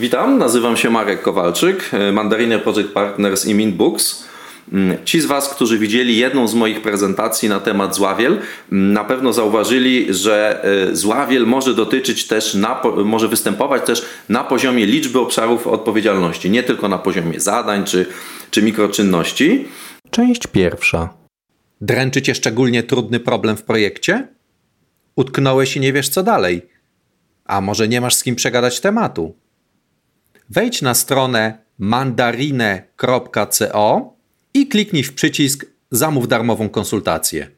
Witam, nazywam się Marek Kowalczyk, Mandariner Project Partners i Mint Books. Mm, ci z Was, którzy widzieli jedną z moich prezentacji na temat zławiel, mm, na pewno zauważyli, że e, zławiel może dotyczyć też, na, może występować też na poziomie liczby obszarów odpowiedzialności, nie tylko na poziomie zadań czy, czy mikroczynności. Część pierwsza. Dręczy Cię szczególnie trudny problem w projekcie? Utknąłeś i nie wiesz co dalej? A może nie masz z kim przegadać tematu? Wejdź na stronę mandarine.co i kliknij w przycisk Zamów darmową konsultację.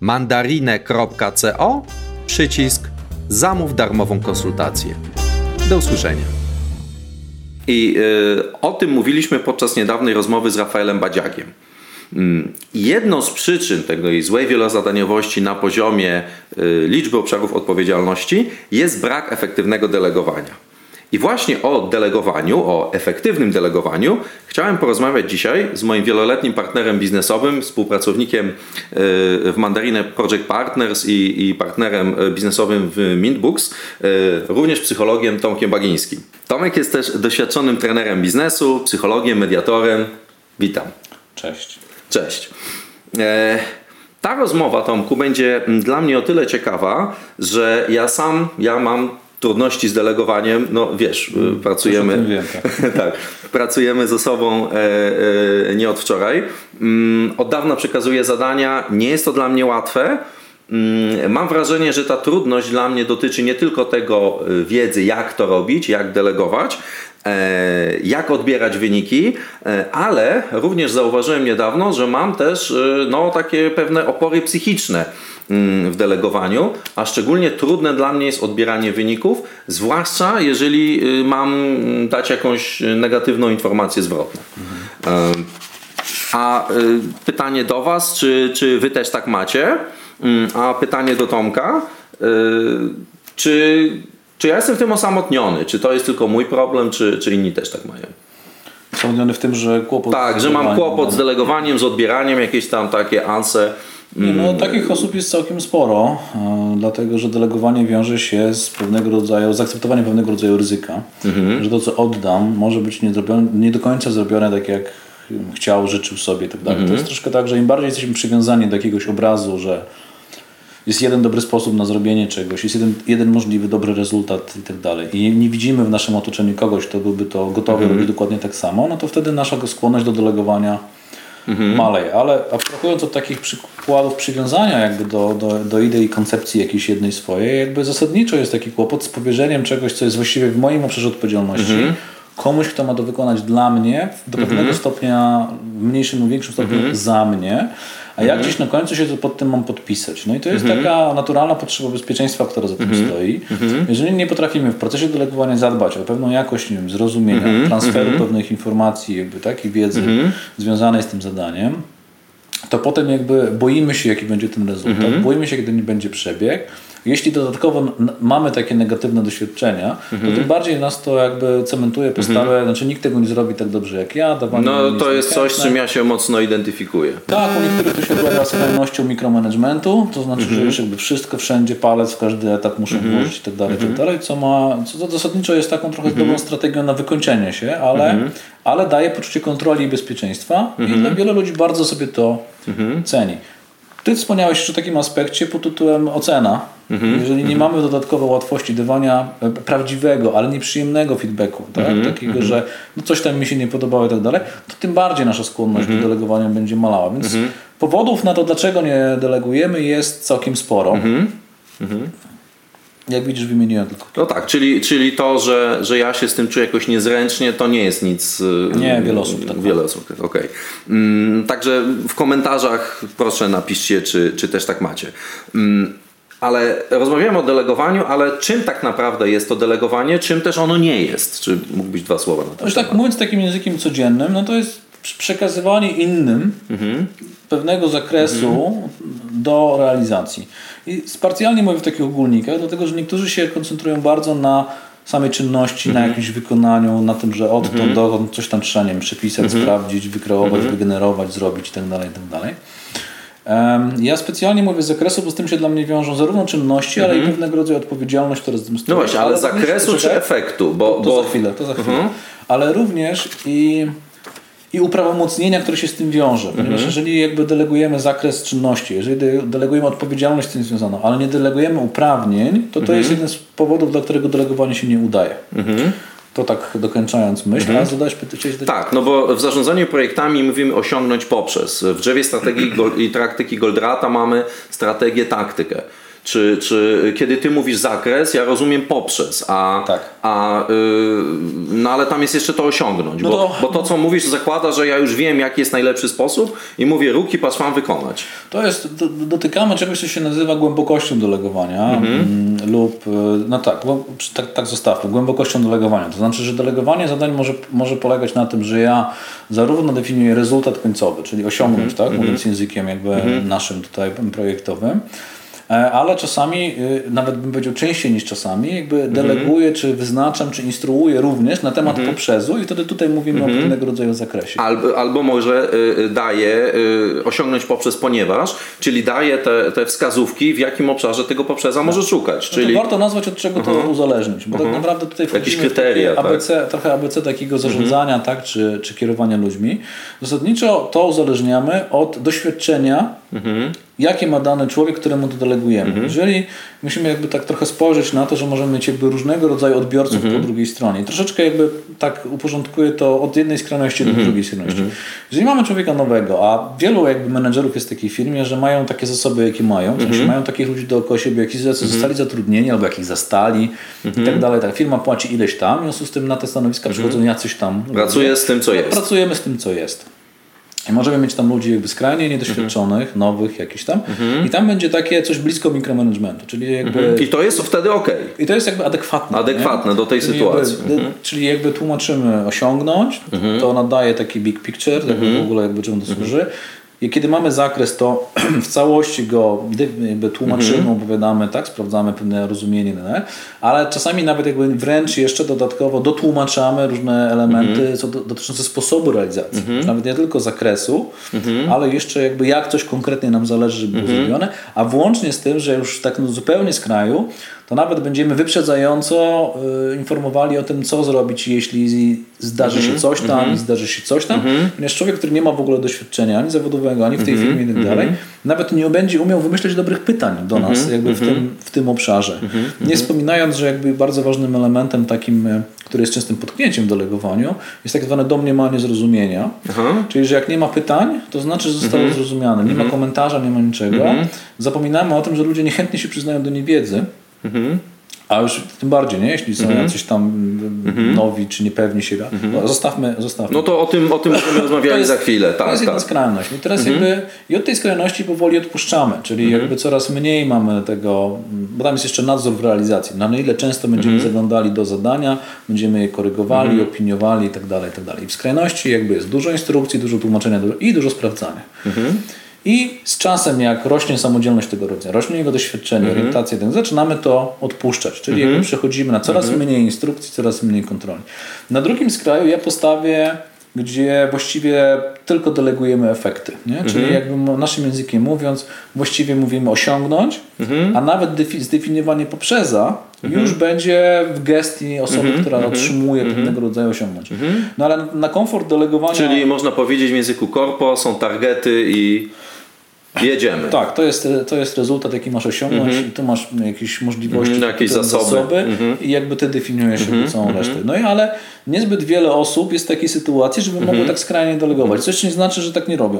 mandarine.co przycisk Zamów darmową konsultację. Do usłyszenia. I y, o tym mówiliśmy podczas niedawnej rozmowy z Rafaelem Badziakiem. Mm, jedną z przyczyn tej złej wielozadaniowości na poziomie y, liczby obszarów odpowiedzialności jest brak efektywnego delegowania. I właśnie o delegowaniu, o efektywnym delegowaniu chciałem porozmawiać dzisiaj z moim wieloletnim partnerem biznesowym, współpracownikiem e, w Mandarinę Project Partners i, i partnerem e, biznesowym w Mintbooks, e, również psychologiem Tomkiem Bagińskim. Tomek jest też doświadczonym trenerem biznesu, psychologiem, mediatorem. Witam. Cześć. Cześć. Ta rozmowa, Tomku, będzie dla mnie o tyle ciekawa, że ja sam, ja mam trudności z delegowaniem, no wiesz, y, mm, pracujemy, wiem, tak. tak. pracujemy ze sobą e, e, nie od wczoraj. Mm, od dawna przekazuję zadania, nie jest to dla mnie łatwe. Mm, mam wrażenie, że ta trudność dla mnie dotyczy nie tylko tego y, wiedzy, jak to robić, jak delegować, e, jak odbierać wyniki, e, ale również zauważyłem niedawno, że mam też y, no, takie pewne opory psychiczne w delegowaniu, a szczególnie trudne dla mnie jest odbieranie wyników, zwłaszcza jeżeli y, mam dać jakąś negatywną informację zwrotną. Mhm. A y, pytanie do Was, czy, czy Wy też tak macie? Mm, a pytanie do Tomka, y, czy, czy ja jestem w tym osamotniony? Czy to jest tylko mój problem, czy, czy inni też tak mają? Osamotniony w tym, że kłopot. Tak, że mam kłopot z delegowaniem, z odbieraniem, jakieś tam takie anse nie, no, takich osób jest całkiem sporo, e, dlatego że delegowanie wiąże się z pewnego rodzaju, z akceptowaniem pewnego rodzaju ryzyka, mhm. że to co oddam może być nie, zrobione, nie do końca zrobione tak jak chciał, życzył sobie i tak dalej. To mhm. jest troszkę tak, że im bardziej jesteśmy przywiązani do jakiegoś obrazu, że jest jeden dobry sposób na zrobienie czegoś, jest jeden, jeden możliwy dobry rezultat i tak dalej. I nie widzimy w naszym otoczeniu kogoś, kto byłby to gotowy mhm. robić dokładnie tak samo, no to wtedy nasza skłonność do delegowania mhm. maleje. Ale abstrahując od takich przykładów przywiązania jakby do, do, do idei koncepcji jakiejś jednej swojej, jakby zasadniczo jest taki kłopot z powierzeniem czegoś, co jest właściwie w moim obszarze odpowiedzialności, mhm. komuś, kto ma to wykonać dla mnie, do pewnego mhm. stopnia, w mniejszym lub większym stopniu mhm. za mnie, a ja mhm. gdzieś na końcu się pod tym mam podpisać. No i to jest mhm. taka naturalna potrzeba bezpieczeństwa, która za tym mhm. stoi. Jeżeli nie potrafimy w procesie delegowania zadbać o pewną jakość nie wiem, zrozumienia, transferu pewnych informacji jakby, tak, i wiedzy związanej z tym zadaniem, to potem jakby boimy się, jaki będzie ten rezultat, boimy się, kiedy nie będzie przebieg jeśli dodatkowo mamy takie negatywne doświadczenia, mhm. to tym bardziej nas to jakby cementuje postawę, mhm. znaczy nikt tego nie zrobi tak dobrze jak ja. No to jest coś, z czym ja się mocno identyfikuję. Tak, u niektórych to się objawia skrajnością mikromanagementu, to znaczy, mhm. że już jakby wszystko wszędzie, palec w każdy etap muszą mhm. włożyć i tak dalej, tak dalej, co ma, co zasadniczo jest taką trochę dobrą strategią na wykończenie się, ale, ale daje poczucie kontroli i bezpieczeństwa i dla wielu ludzi bardzo sobie to ceni. Ty wspomniałeś o takim aspekcie pod tytułem ocena. Mhm. Jeżeli nie mamy dodatkowo łatwości dawania e, prawdziwego, ale nieprzyjemnego feedbacku, tak? Mhm. takiego, mhm. że no coś tam mi się nie podobało i tak dalej, to tym bardziej nasza skłonność do delegowania będzie malała. Więc powodów na to, dlaczego nie delegujemy jest całkiem sporo. Jak widzisz, wymieniłem tylko. No tak, czyli, czyli to, że, że ja się z tym czuję jakoś niezręcznie, to nie jest nic. Y, nie, wiele osób tak. Wiele osób, tak, okej. Okay. Mm, także w komentarzach proszę napiszcie, czy, czy też tak macie. Mm, ale rozmawiamy o delegowaniu, ale czym tak naprawdę jest to delegowanie, czym też ono nie jest? Czy mógłbyś dwa słowa na to? Już tak mówiąc takim językiem codziennym, no to jest przekazywanie innym mhm. pewnego zakresu mhm. do realizacji. I specjalnie mówię w takich ogólnikach, dlatego że niektórzy się koncentrują bardzo na samej czynności, mhm. na jakimś wykonaniu, na tym, że odtąd mhm. dokąd coś tam trzeba nie wiem, przepisać, mhm. sprawdzić, wykreować, mhm. wygenerować, zrobić itd. Tak itd. Tak Ja specjalnie mówię z zakresu, bo z tym się dla mnie wiążą zarówno czynności, ale i mhm. pewnego rodzaju odpowiedzialność, która z tym. No właśnie, ale, ale zakresu czy efektu? Bo, to, to bo... za chwilę, to za chwilę. Mhm. Ale również i i uprawomocnienia, które się z tym wiąże. Ponieważ mhm. jeżeli jakby delegujemy zakres czynności, jeżeli delegujemy odpowiedzialność z tym związaną, ale nie delegujemy uprawnień, to to mhm. jest jeden z powodów, dla którego delegowanie się nie udaje. Mhm. To tak dokończając myśl, mhm. a zadałeś pytanie? Tak, no bo w zarządzaniu projektami mówimy osiągnąć poprzez. W drzewie strategii i taktyki Goldrata mamy strategię, taktykę. Czy, czy kiedy ty mówisz zakres, ja rozumiem poprzez, a, tak. a yy, no ale tam jest jeszcze to osiągnąć, no to, bo, bo to co mówisz zakłada, że ja już wiem jaki jest najlepszy sposób i mówię ruki pas mam wykonać. To jest, do, dotykamy czegoś co się nazywa głębokością delegowania mhm. Mm, lub, y, no tak, tak, tak zostawmy, głębokością delegowania. To znaczy, że delegowanie zadań może, może polegać na tym, że ja zarówno definiuję rezultat końcowy, czyli osiągnąć, mhm. tak, mówiąc mhm. językiem jakby mhm. naszym tutaj projektowym, ale czasami, y, nawet bym powiedział częściej niż czasami, jakby mhm. deleguję, czy wyznaczam, czy instruuję również na temat mhm. poprzezu i wtedy tutaj mówimy mhm. o pewnego rodzaju zakresie. Albo, albo może y, daję osiągnąć poprzez ponieważ, czyli daję te, te wskazówki, w jakim obszarze tego poprzeza może tak. szukać. No czyli... Warto nazwać, od czego to uzależnić, bo tak naprawdę tutaj Jakieś kryteria, ABC, tak? trochę ABC takiego zarządzania tak, czy, czy kierowania ludźmi. Zasadniczo to uzależniamy od doświadczenia mhm jakie ma dany człowiek, któremu to delegujemy. Mhm. Jeżeli musimy jakby tak trochę spojrzeć na to, że możemy mieć jakby różnego rodzaju odbiorców mhm. po drugiej stronie. Troszeczkę jakby tak uporządkuję to od jednej skrajności do mhm. drugiej skrajności. Mhm. Jeżeli mamy człowieka nowego, a wielu jakby menedżerów jest w takiej firmie, że mają takie zasoby, jakie mają, w sensie mają takich ludzi dookoła siebie, jak zostali zatrudnieni albo jakich zastali i tak dalej. Tak, firma płaci ileś tam, w związku z tym na te stanowiska przychodzą jacyś tam. Pracuje z tym, co jest. Pracujemy z tym, co jest. I możemy mieć tam ludzi jakby skrajnie niedoświadczonych, mhm. nowych jakichś tam. Mhm. I tam będzie takie coś blisko mikromanagementu. Czyli jakby... Mhm. I to jest wtedy ok. I to jest jakby adekwatne. Adekwatne nie? do tej czyli sytuacji. Jakby, mhm. Czyli jakby tłumaczymy osiągnąć, mhm. to nadaje taki big picture, jakby w ogóle jakby czemu to służy. I kiedy mamy zakres, to w całości go tłumaczymy, mhm. opowiadamy, tak, sprawdzamy pewne rozumienie, nie? ale czasami nawet jakby wręcz jeszcze dodatkowo dotłumaczamy różne elementy mm. co do, dotyczące sposobu realizacji. Mhm. Nawet nie tylko zakresu, mhm. ale jeszcze jakby jak coś konkretnie nam zależy, żeby było zrobione, a włącznie z tym, że już tak no zupełnie z kraju, to nawet będziemy wyprzedzająco y, informowali o tym, co zrobić, jeśli zdarzy mm -hmm. się mhm. coś tam mm -hmm. zdarzy się coś tam. Mm -hmm. Ponieważ człowiek, który nie ma w ogóle doświadczenia ani zawodowego, ani w tej mhm. firmie i tak dalej, mhm. nawet nie będzie umiał wymyśleć dobrych pytań do nas jakby w, tym, w tym obszarze. Nie wspominając, że jakby bardzo ważnym elementem takim, e, który jest częstym potknięciem w delegowaniu, jest tak zwane domniemanie zrozumienia. Aha. Czyli, że jak nie ma pytań, to znaczy, że zostało zrozumiane. Nie ma komentarza, nie ma niczego. Zapominamy o tym, że ludzie niechętnie się przyznają do niewiedzy. Mhm. A już tym bardziej, nie? Jeśli są mhm. jacyś tam mhm. nowi czy niepewni siebie. Mhm. No, zostawmy, zostawmy. No to o tym, o tym będziemy rozmawiali za chwilę. Tak, to jest tak. jedna skrajność. I teraz mhm. jakby i od tej skrajności powoli odpuszczamy, czyli mhm. jakby coraz mniej mamy tego, bo tam jest jeszcze nadzór w realizacji. Na ile często będziemy zaglądali do zadania, będziemy je korygowali, opiniowali i tak dalej, i tak. I w skrajności jakby jest dużo instrukcji, dużo tłumaczenia i dużo sprawdzania. I z czasem, jak rośnie samodzielność tego rodzaju, rośnie jego doświadczenie, mhm. orientacja, tak, zaczynamy to odpuszczać. Czyli mhm. jakby przechodzimy na coraz mhm. mniej instrukcji, coraz mniej kontroli. Na drugim skraju ja postawię gdzie właściwie tylko delegujemy efekty. Nie? Czyli mhm. jakby naszym językiem mówiąc, właściwie mówimy osiągnąć, mhm. a nawet zdefiniowanie poprzeza mhm. już będzie w gestii osoby, mhm. która mhm. otrzymuje pewnego rodzaju osiągnąć. No ale na komfort delegowania... Czyli można powiedzieć w języku korpo są targety i Jedziemy. Tak, to jest, to jest rezultat, jaki masz osiągnąć mm -hmm. i tu masz jakieś możliwości, mm jakieś zasoby, zasoby mm -hmm. i jakby ty definiujesz mm -hmm. całą resztę. No i ale niezbyt wiele osób jest w takiej sytuacji, żeby mogło mhm. tak skrajnie delegować. Coś nie znaczy, że tak nie robią.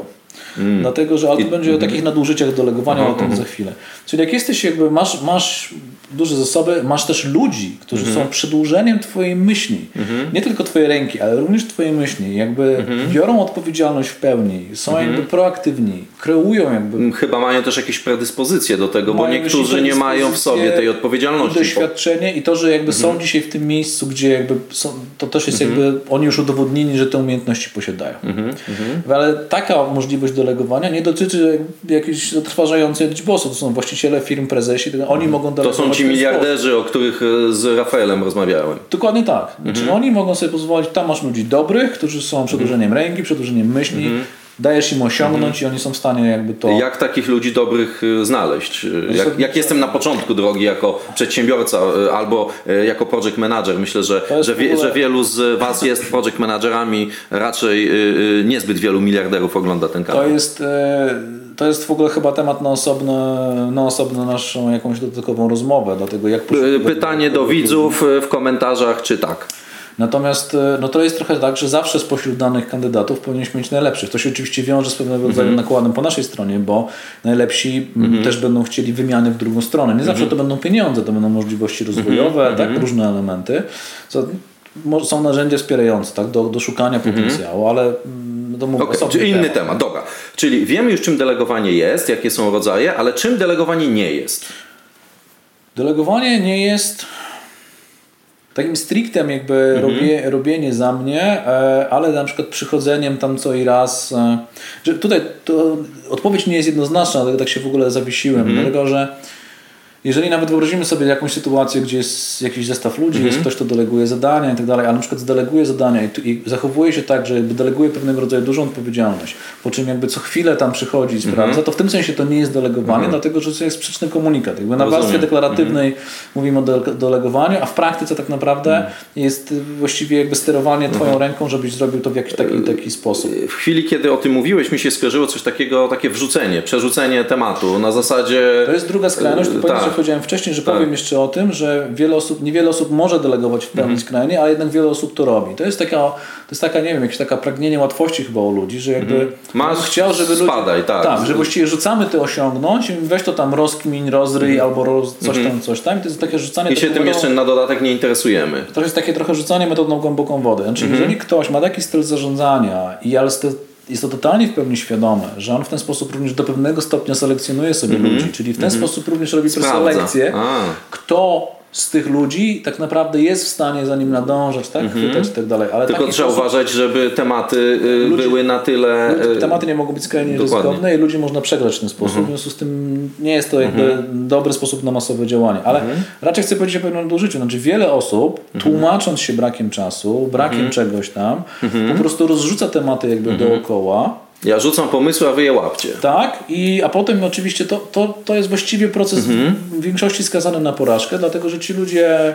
Mm. Dlatego, że ale to będzie o takich nadużyciach delegowania, o tym za chwilę. Czyli jak jesteś jakby, masz, masz duże zasoby, masz też ludzi, którzy mm są przedłużeniem Twojej myśli. Mm. Nie tylko Twojej ręki, ale również Twojej myśli. Jakby biorą odpowiedzialność w pełni, są mhm. jakby proaktywni, kreują jakby. Mm, chyba mają też jakieś predyspozycje do tego, bo niektórzy nie mają w sobie tej odpowiedzialności. I doświadczenie i to, że jakby są mhm. dzisiaj w tym miejscu, gdzie jakby są, to też jest mhm. jakby, oni już udowodnili, że te umiejętności posiadają. Ale taka możliwość delegowania nie dotyczy jakiejś zatrważającej liczby osób. To są właściciele firm, prezesi, oni mogą delegować ci miliarderzy, o których e, z Rafaelem rozmawiałem. Dokładnie tak. Znaczy, mhm. oni mogą sobie pozwolić, tam masz ludzi dobrych, którzy są przedłużeniem mhm. ręki, przedłużeniem myśli, mhm. Dajesz im osiągnąć mhm. i oni są w stanie jakby to... Jak takich ludzi dobrych y, znaleźć? Y, jak, jak jestem na początku drogi jako przedsiębiorca y, albo jako project manager, myślę, że, że, wie, ogóle... że wielu z Was jest project managerami, raczej niezbyt wielu miliarderów ogląda ten kanał. To jest, to jest w ogóle chyba temat na osobne, na osobną naszą jakąś dodatkową rozmowę, dlatego jak... Pytanie do widzów w komentarzach, czy tak? Natomiast e, no to jest trochę tak, że zawsze spośród danych kandydatów powinieneś mieć najlepszych. To się oczywiście wiąże z pewnego rodzaju mm -hmm. nakładem po naszej stronie, bo najlepsi mm -hmm. też będą chcieli wymiany w drugą stronę. Nie zawsze -hmm. to będą pieniądze, to będą możliwości rozwojowe, mhm. tak, mhm. różne elementy. Co, są narzędzia wspierające tak, do, do szukania mhm. potencjału, ale to mówię, okay, inny temat, dobra. Czyli wiemy już czym delegowanie jest, jakie są rodzaje, ale czym delegowanie nie jest? Delegowanie nie jest takim strictem jakby mhm. robie, robienie za mnie, e, ale na przykład przychodzeniem tam co i raz, e, że tutaj to odpowiedź nie jest jednoznaczna, dlatego tak się w ogóle zawiesiłem, mhm. dlatego że jeżeli nawet wyobrazimy sobie jakąś sytuację, gdzie jest jakiś zestaw ludzi, mm -hmm. jest ktoś, kto deleguje zadania i tak dalej, ale na przykład zdeleguje zadania i, i, zachowuje się tak, że jakby deleguje pewnego rodzaju dużą odpowiedzialność, po czym jakby co chwilę tam przychodzi i mhm. sprawdza, mm -hmm. to w tym sensie to nie jest delegowanie, mm -hmm. dlatego że to jest sprzeczny komunikat. Jakby na warstwie deklaratywnej mhm. mówimy o delegowaniu, a w praktyce tak naprawdę mhm. jest właściwie jakby sterowanie twoją ręką, żebyś zrobił to w jakiś taki, taki sposób. W chwili, kiedy o tym mówiłeś, mi się skojarzyło coś takiego, takie wrzucenie, przerzucenie tematu na zasadzie... To jest druga skrajność, tu tak powiedziałem wcześniej, że tak. powiem jeszcze o tym, że wiele osób, niewiele osób może delegować w pełni mhm. skrajnie, ale jednak wiele osób to robi. To jest taka, to jest taka, nie wiem, jakieś taka pragnienie łatwości chyba u ludzi, że jakby mhm. Masz, chciał, żeby spadaj, ludzie, tak. tak. że właściwie rzucamy to osiągnąć, weź to tam rozkmin, rozryj mhm. albo roz, coś tam, mhm. coś tam. I to jest takie rzucanie... I się tym jeszcze na dodatek nie interesujemy. To jest takie trochę rzucanie metodą głęboką wodę. Znaczy, jeżeli ktoś ma taki styl zarządzania i ale jest to totalnie w pełni świadome, że on w ten sposób również do pewnego stopnia selekcjonuje sobie mm -hmm. ludzi, czyli w ten mm -hmm. sposób również robi selekcję, kto z tych ludzi tak naprawdę jest w stanie za nim nadążać, tak? Mhm. chwytać i tak dalej. Ale Tylko trzeba sposób, uważać, żeby tematy y, ludzi, były na tyle... Y, tematy nie mogą być skrajnie ryzykowne i ludzi można przegrać w ten sposób. Mhm. W związku z tym nie jest to jakby mhm. dobry sposób na masowe działanie. Ale mhm. raczej chcę powiedzieć o pewnym nadużyciu. Znaczy wiele osób mhm. tłumacząc się brakiem czasu, brakiem mhm. czegoś tam, po prostu rozrzuca tematy jakby dookoła ja rzucam pomysły, a wy je łapcie. Tak, i, a potem oczywiście to, to, to jest właściwie proces mhm. w większości skazany na porażkę, dlatego że ci ludzie,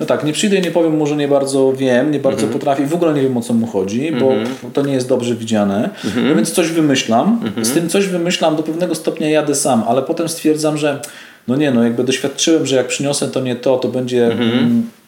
no tak, nie przyjdę i nie powiem mu, że nie bardzo wiem, nie bardzo mhm. potrafię, w ogóle nie wiem o co mu chodzi, bo mhm. to nie jest dobrze widziane, no więc coś wymyślam, z tym coś wymyślam, do pewnego stopnia jadę sam, ale potem stwierdzam, że no nie, no jakby doświadczyłem, że jak przyniosę to nie to, to będzie mm, Y,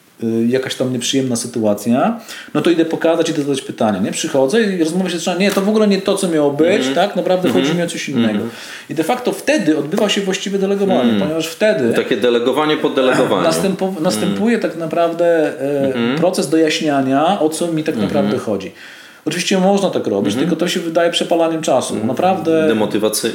jakaś tam nieprzyjemna sytuacja, no to idę pokazać, idę zadać pytanie. Nie? Przychodzę i rozmowa się zaczyna, nie, to w ogóle nie to, co miało być, mm tak? Naprawdę mm chodzi mi o coś innego. Mm. I de facto wtedy odbywa się właściwe delegowanie, mm. ponieważ wtedy... Takie delegowanie pod delegowanie. Następu, następuje tak naprawdę e, mhm. proces dojaśniania, o co mi tak mhm. naprawdę chodzi. Oczywiście można tak robić, mhm. tylko to się wydaje przepalaniem czasu. Mhm. Naprawdę.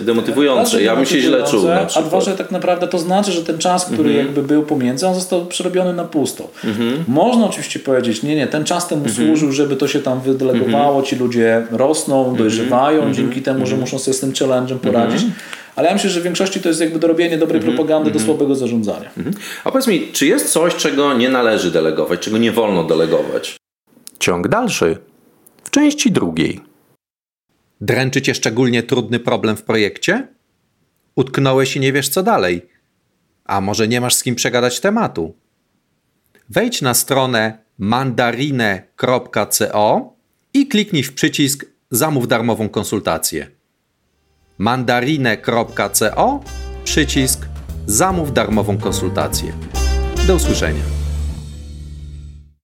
demotywujące. Ja bym się źle czuł. A dwa, że tak naprawdę to znaczy, że ten czas, który mhm. jakby był pomiędzy, on został przerobiony na pusto. Mhm. Można oczywiście powiedzieć, nie, nie, ten czas temu mhm. służył, żeby to się tam wydelegowało, ci ludzie rosną, dojrzewają dzięki temu, że muszą sobie z tym challenge'em poradzić. Ale ja myślę, że w większości to jest jakby dorobienie dobrej propagandy do słabego zarządzania. A powiedz mi, czy jest coś, czego nie należy delegować, czego nie wolno delegować? Ciąg dalszy części drugiej. Dręczy cię szczególnie trudny problem w projekcie? Utknąłeś i nie wiesz co dalej? A może nie masz z kim przegadać tematu? Wejdź na stronę mandarine.co i kliknij w przycisk Zamów darmową konsultację. mandarine.co przycisk Zamów darmową konsultację. Do usłyszenia.